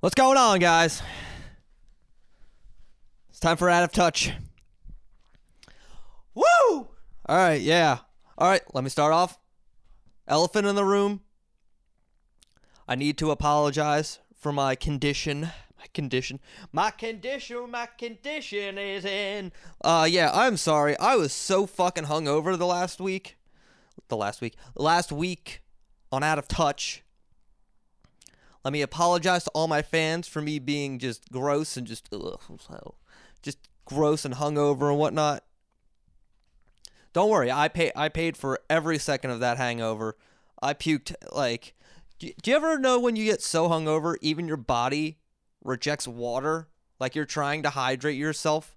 What's going on, guys? It's time for Out of Touch. Woo! All right, yeah. All right, let me start off. Elephant in the room. I need to apologize for my condition. My condition. My condition, my condition is in. Uh, yeah, I'm sorry. I was so fucking hungover the last week. The last week. Last week on Out of Touch. Let me apologize to all my fans for me being just gross and just ugh, just gross and hungover and whatnot. Don't worry, I pay I paid for every second of that hangover. I puked like do, do you ever know when you get so hungover even your body rejects water like you're trying to hydrate yourself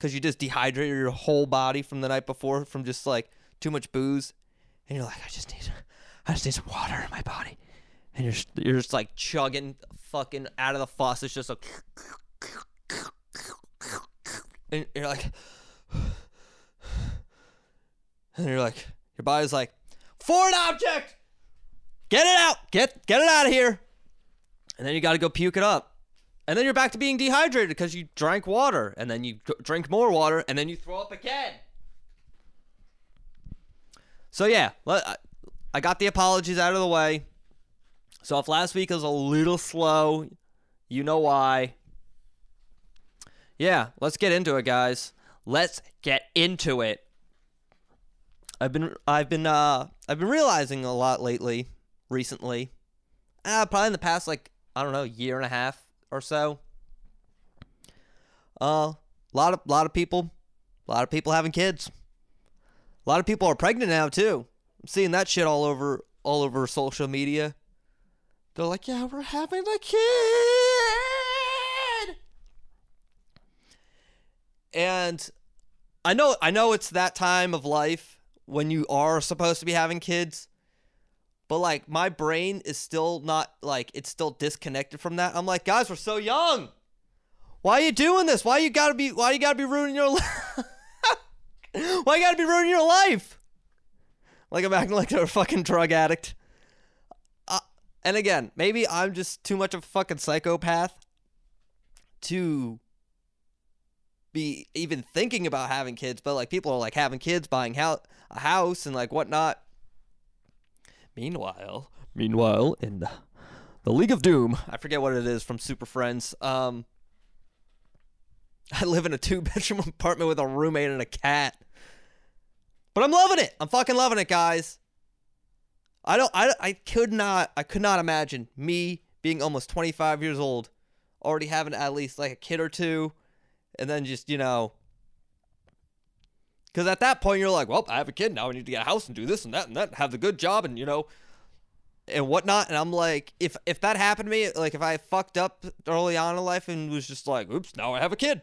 cuz you just dehydrated your whole body from the night before from just like too much booze and you're like I just need I just need some water in my body and you're just, you're just like chugging fucking out of the faucet. It's just like, and you're like, and you're like, your body's like, foreign object, get it out, get get it out of here, and then you got to go puke it up. And then you're back to being dehydrated because you drank water, and then you drink more water, and then you throw up again. So yeah, I got the apologies out of the way. So if last week was a little slow, you know why. Yeah, let's get into it, guys. Let's get into it. I've been I've been uh I've been realizing a lot lately, recently. Uh, probably in the past like I don't know, year and a half or so. Uh, a lot of lot of people, a lot of people having kids. A lot of people are pregnant now too. I'm seeing that shit all over all over social media. They're like, yeah, we're having a kid. And I know I know it's that time of life when you are supposed to be having kids. But like my brain is still not like it's still disconnected from that. I'm like, guys, we're so young. Why are you doing this? Why you gotta be why you gotta be ruining your life? why you gotta be ruining your life? Like I'm acting like a fucking drug addict. And again, maybe I'm just too much of a fucking psychopath to be even thinking about having kids, but like people are like having kids, buying a house and like whatnot. Meanwhile, meanwhile, in the, the League of Doom, I forget what it is from Super Friends. Um, I live in a two bedroom apartment with a roommate and a cat. But I'm loving it. I'm fucking loving it, guys. I don't I, I could not I could not imagine me being almost 25 years old already having at least like a kid or two and then just, you know, cuz at that point you're like, well, I have a kid now. I need to get a house and do this and that and that, and have the good job and, you know, and whatnot. And I'm like, if if that happened to me, like if I fucked up early on in life and was just like, oops, now I have a kid.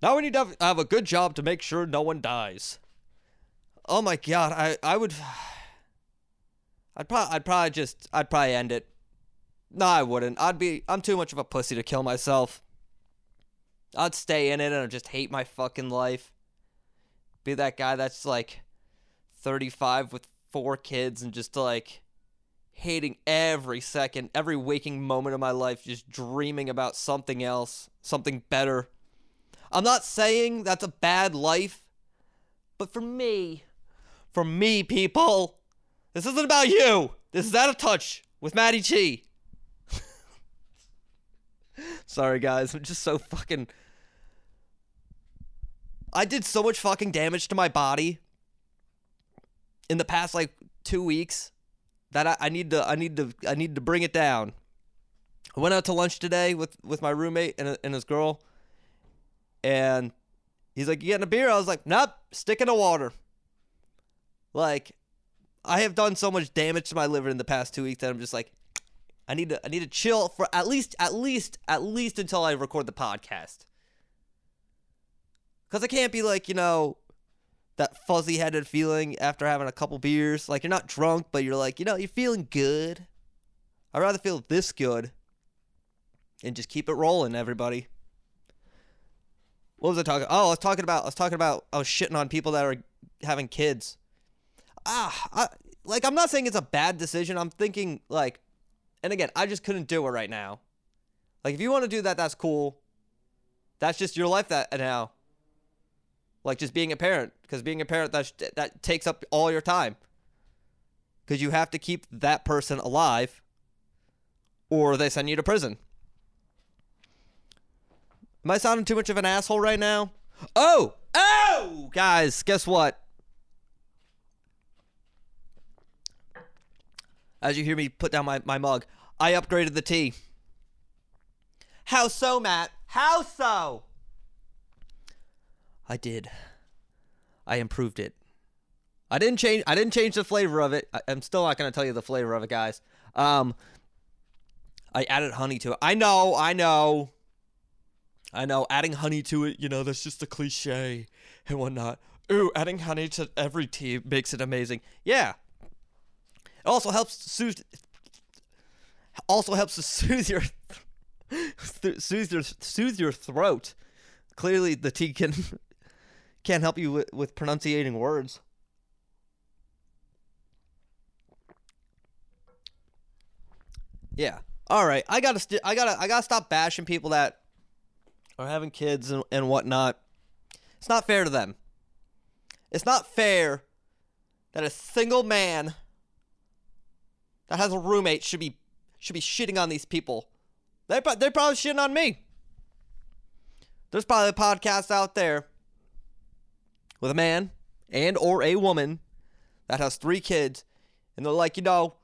Now we need to have, have a good job to make sure no one dies. Oh my god, I I would I'd probably I'd probably just I'd probably end it. No, I wouldn't. I'd be I'm too much of a pussy to kill myself. I'd stay in it and I'd just hate my fucking life. Be that guy that's like 35 with four kids and just like hating every second, every waking moment of my life, just dreaming about something else, something better. I'm not saying that's a bad life, but for me, for me, people, this isn't about you. This is out of touch with Maddie T. Sorry, guys. I'm just so fucking. I did so much fucking damage to my body in the past like two weeks that I, I need to I need to I need to bring it down. I went out to lunch today with with my roommate and, and his girl, and he's like, "You getting a beer?" I was like, "Nope, stick in the water." Like I have done so much damage to my liver in the past two weeks that I'm just like, I need to I need to chill for at least at least at least until I record the podcast. Cause I can't be like, you know, that fuzzy headed feeling after having a couple beers. Like you're not drunk, but you're like, you know, you're feeling good. I'd rather feel this good and just keep it rolling, everybody. What was I talking? Oh, I was talking about I was talking about I was shitting on people that are having kids ah, I, like I'm not saying it's a bad decision. I'm thinking like, and again, I just couldn't do it right now. Like if you want to do that, that's cool. That's just your life that now. Like just being a parent, because being a parent that that takes up all your time. Because you have to keep that person alive, or they send you to prison. Am I sounding too much of an asshole right now? Oh, oh, guys, guess what? As you hear me put down my, my mug, I upgraded the tea. How so, Matt? How so? I did. I improved it. I didn't change. I didn't change the flavor of it. I, am still not going to tell you the flavor of it, guys. Um, I added honey to it. I know. I know. I know. Adding honey to it, you know, that's just a cliche and whatnot. Ooh, adding honey to every tea makes it amazing. Yeah. It also helps soothe. Also helps to soothe your soothe your soothe your throat. Clearly, the tea can can't help you with, with pronunciating words. Yeah. All right. I gotta. St- I gotta. I gotta stop bashing people that are having kids and, and whatnot. It's not fair to them. It's not fair that a single man that has a roommate should be should be shitting on these people. They they're probably shitting on me. There's probably a podcast out there with a man and or a woman that has three kids, and they're like, you know,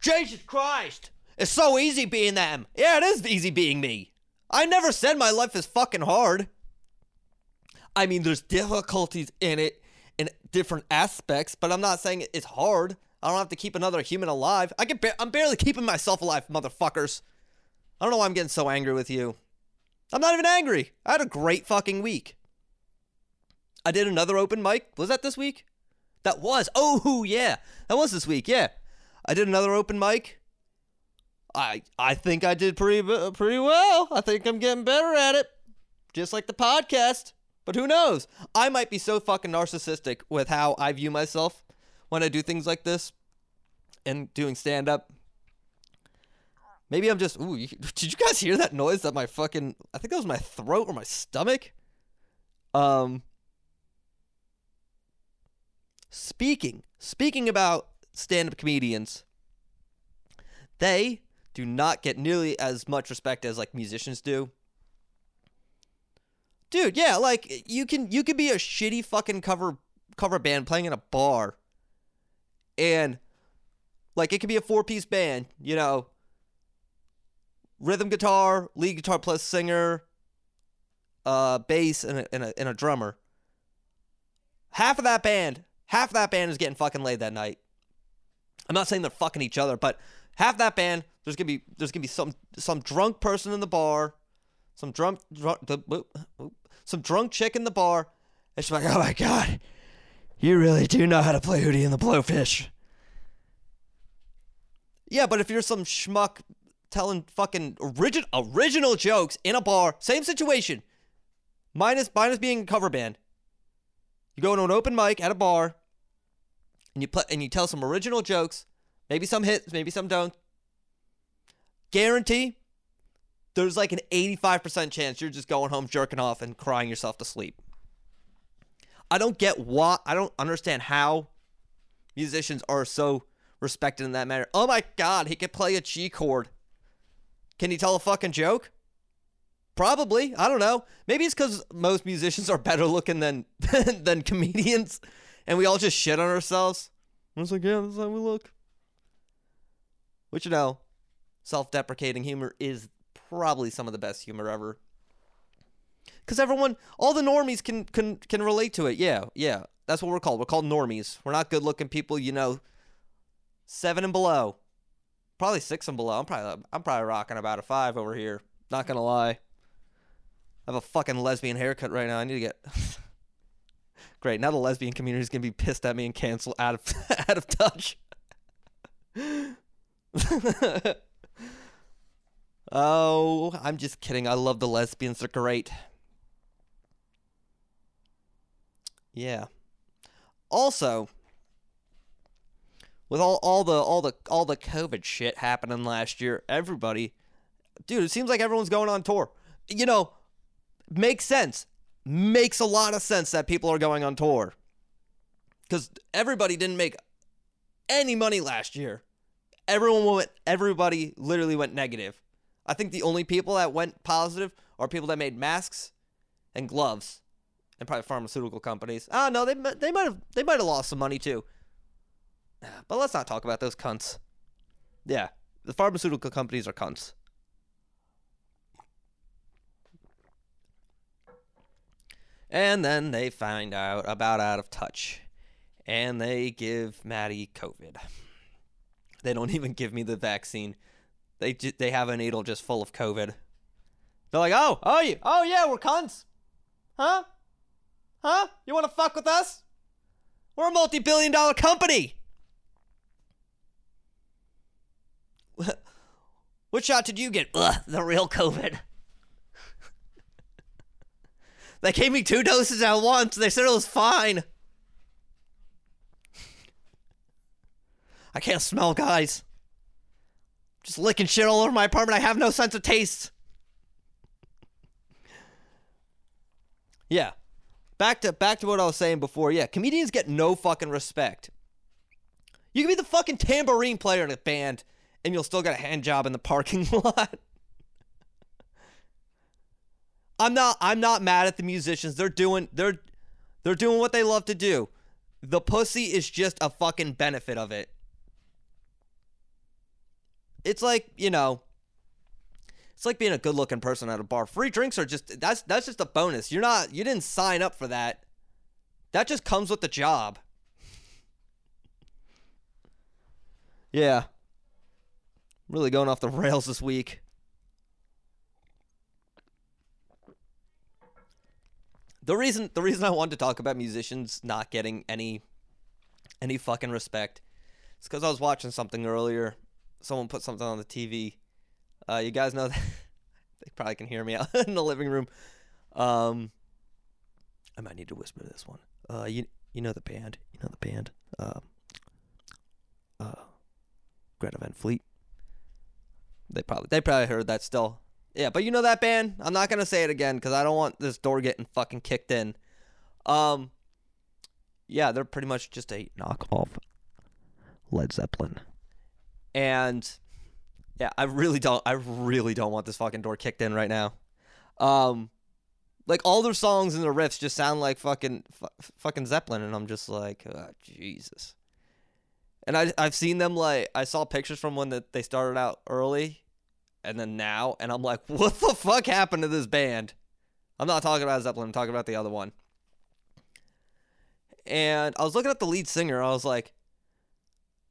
Jesus Christ, it's so easy being them. Yeah, it is easy being me. I never said my life is fucking hard. I mean, there's difficulties in it in different aspects, but I'm not saying it's hard. I don't have to keep another human alive. I can. Ba- I'm barely keeping myself alive, motherfuckers. I don't know why I'm getting so angry with you. I'm not even angry. I had a great fucking week. I did another open mic. Was that this week? That was. Oh yeah, that was this week. Yeah, I did another open mic. I I think I did pretty uh, pretty well. I think I'm getting better at it. Just like the podcast. But who knows? I might be so fucking narcissistic with how I view myself when I do things like this and doing stand up. Maybe I'm just. Ooh, you, did you guys hear that noise? That my fucking. I think that was my throat or my stomach. Um. Speaking, speaking about stand-up comedians, they do not get nearly as much respect as like musicians do. Dude, yeah, like you can you could be a shitty fucking cover cover band playing in a bar and like it could be a four piece band, you know, rhythm guitar, lead guitar plus singer, uh, bass, and a, and a, and a drummer. Half of that band, half of that band is getting fucking laid that night. I'm not saying they're fucking each other, but half that band, there's gonna be there's gonna be some some drunk person in the bar, some drunk, drunk some drunk chick in the bar, and she's like, "Oh my god, you really do know how to play Hootie and the Blowfish." Yeah, but if you're some schmuck telling fucking original original jokes in a bar, same situation. Minus minus being a cover band. You go to an open mic at a bar and you play and you tell some original jokes, maybe some hits, maybe some don't. Guarantee there's like an 85% chance you're just going home jerking off and crying yourself to sleep. I don't get why I don't understand how musicians are so respected in that matter. Oh my god, he can play a G chord. Can he tell a fucking joke? Probably. I don't know. Maybe it's because most musicians are better looking than than comedians, and we all just shit on ourselves. I was like, yeah, that's how we look. Which you know, self-deprecating humor is probably some of the best humor ever. Cause everyone, all the normies can can can relate to it. Yeah, yeah. That's what we're called. We're called normies. We're not good-looking people, you know. Seven and below probably six and below. I'm probably I'm probably rocking about a five over here. Not gonna lie. I have a fucking lesbian haircut right now. I need to get. Great. Now the lesbian community is gonna be pissed at me and cancel out of out of touch. oh, I'm just kidding. I love the lesbians. They're great. Yeah. Also, with all, all the all the all the COVID shit happening last year, everybody dude, it seems like everyone's going on tour. You know, makes sense. Makes a lot of sense that people are going on tour. Because everybody didn't make any money last year. Everyone went, everybody literally went negative. I think the only people that went positive are people that made masks and gloves, and probably pharmaceutical companies. Ah, no, they they might have they might have lost some money too. But let's not talk about those cunts. Yeah, the pharmaceutical companies are cunts. And then they find out about Out of Touch. And they give Maddie COVID. They don't even give me the vaccine. They they have a needle just full of COVID. They're like, oh, oh, you, oh yeah, we're cunts, huh? Huh? You want to fuck with us? We're a multi-billion-dollar company. What shot did you get? Ugh, the real COVID. they gave me two doses at once. They said it was fine. I can't smell, guys. Just licking shit all over my apartment. I have no sense of taste. yeah. Back to back to what I was saying before. Yeah, comedians get no fucking respect. You can be the fucking tambourine player in a band and you'll still get a hand job in the parking lot. I'm not I'm not mad at the musicians. They're doing they're they're doing what they love to do. The pussy is just a fucking benefit of it. It's like, you know, it's like being a good-looking person at a bar. Free drinks are just that's that's just a bonus. You're not you didn't sign up for that. That just comes with the job. Yeah. Really going off the rails this week. The reason the reason I wanted to talk about musicians not getting any any fucking respect is because I was watching something earlier. Someone put something on the TV. Uh, you guys know that they probably can hear me out in the living room. Um, I might need to whisper this one. Uh, you you know the band. You know the band. Uh, uh, Greta Van Fleet. They probably they probably heard that still. Yeah, but you know that band? I'm not gonna say it again because I don't want this door getting fucking kicked in. Um, yeah, they're pretty much just a knockoff Led Zeppelin, and yeah, I really don't, I really don't want this fucking door kicked in right now. Um, like all their songs and their riffs just sound like fucking fucking Zeppelin, and I'm just like, oh, Jesus. And I I've seen them like I saw pictures from when that they started out early and then now and I'm like, what the fuck happened to this band? I'm not talking about Zeppelin, I'm talking about the other one. And I was looking at the lead singer, I was like,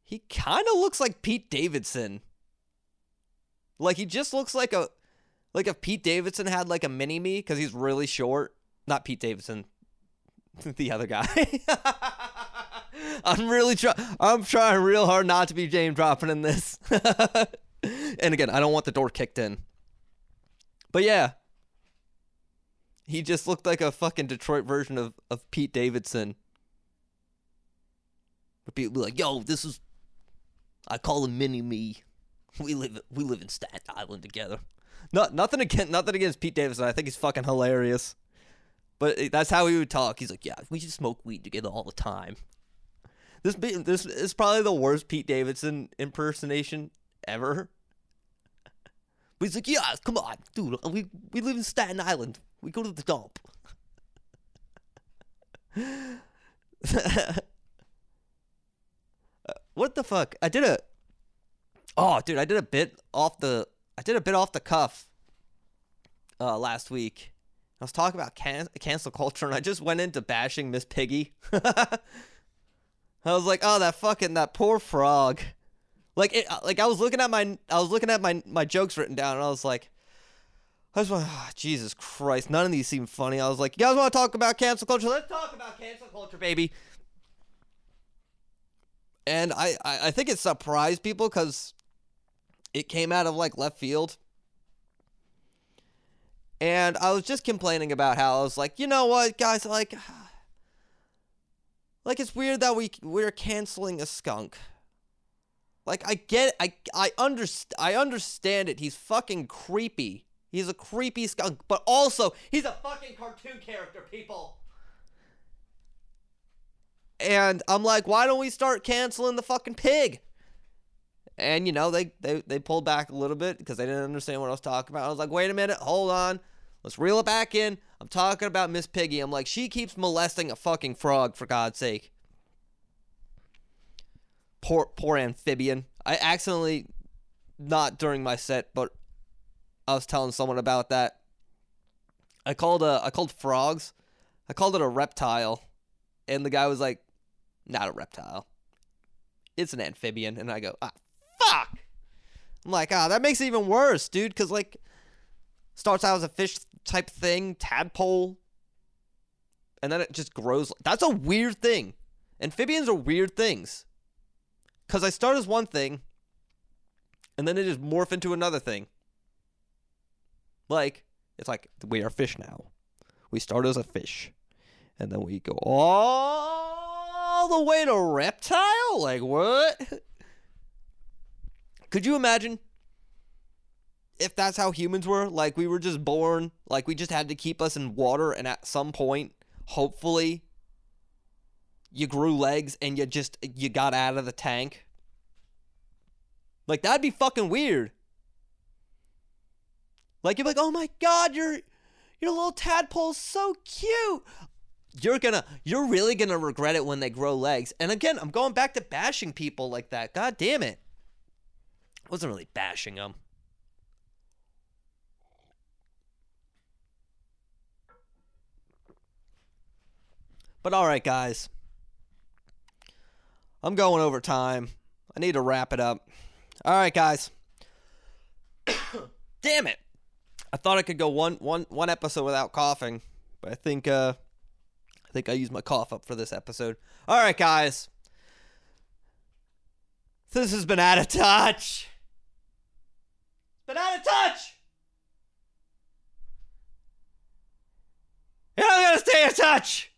he kind of looks like Pete Davidson. Like he just looks like a like if Pete Davidson had like a mini me because he's really short. Not Pete Davidson, the other guy. I'm really trying. I'm trying real hard not to be James dropping in this. and again, I don't want the door kicked in. But yeah, he just looked like a fucking Detroit version of of Pete Davidson. But people be like, "Yo, this is," I call him Mini Me. We live we live in Staten Island together. Not nothing against nothing against Pete Davidson. I think he's fucking hilarious. But that's how he would talk. He's like, "Yeah, we just smoke weed together all the time." This this is probably the worst Pete Davidson impersonation ever. But he's like, yeah, come on, dude. We we live in Staten Island. We go to the dump. Uh, what the fuck? I did a. Oh, dude, I did a bit off the. I did a bit off the cuff. Uh, last week, I was talking about can- cancel culture, and I just went into bashing Miss Piggy. I was like, oh, that fucking that poor frog. Like it, like I was looking at my I was looking at my my jokes written down, and I was like, I was like, oh, Jesus Christ, none of these seem funny. I was like, you guys want to talk about cancel culture? Let's talk about cancel culture, baby. And I, I, I think it surprised people because it came out of like left field. And I was just complaining about how I was like, you know what, guys, like like it's weird that we we're canceling a skunk. Like I get I I underst- I understand it. He's fucking creepy. He's a creepy skunk, but also he's a fucking cartoon character, people. And I'm like, why don't we start canceling the fucking pig? And you know, they they they pulled back a little bit because they didn't understand what I was talking about. I was like, wait a minute, hold on. Let's reel it back in. I'm talking about Miss Piggy. I'm like, she keeps molesting a fucking frog for God's sake. Poor poor amphibian. I accidentally not during my set, but I was telling someone about that. I called a I called frogs. I called it a reptile. And the guy was like, not a reptile. It's an amphibian. And I go, ah, fuck. I'm like, ah, that makes it even worse, dude, because like starts out as a fish type thing, tadpole, and then it just grows. That's a weird thing. Amphibians are weird things. Because I start as one thing, and then it just morph into another thing. Like, it's like, we are fish now. We start as a fish, and then we go all the way to reptile? Like, what? Could you imagine if that's how humans were? Like, we were just born, like, we just had to keep us in water, and at some point, hopefully, you grew legs and you just you got out of the tank. Like that'd be fucking weird. Like you're like, oh my god, your your little tadpole's so cute. You're gonna you're really gonna regret it when they grow legs. And again, I'm going back to bashing people like that. God damn it. Wasn't really bashing them. But all right, guys. I'm going over time. I need to wrap it up. All right, guys. Damn it. I thought I could go one one one episode without coughing, but I think uh I think I used my cough up for this episode. All right, guys. This has been out of touch. Been out of touch. You're not gonna stay in touch.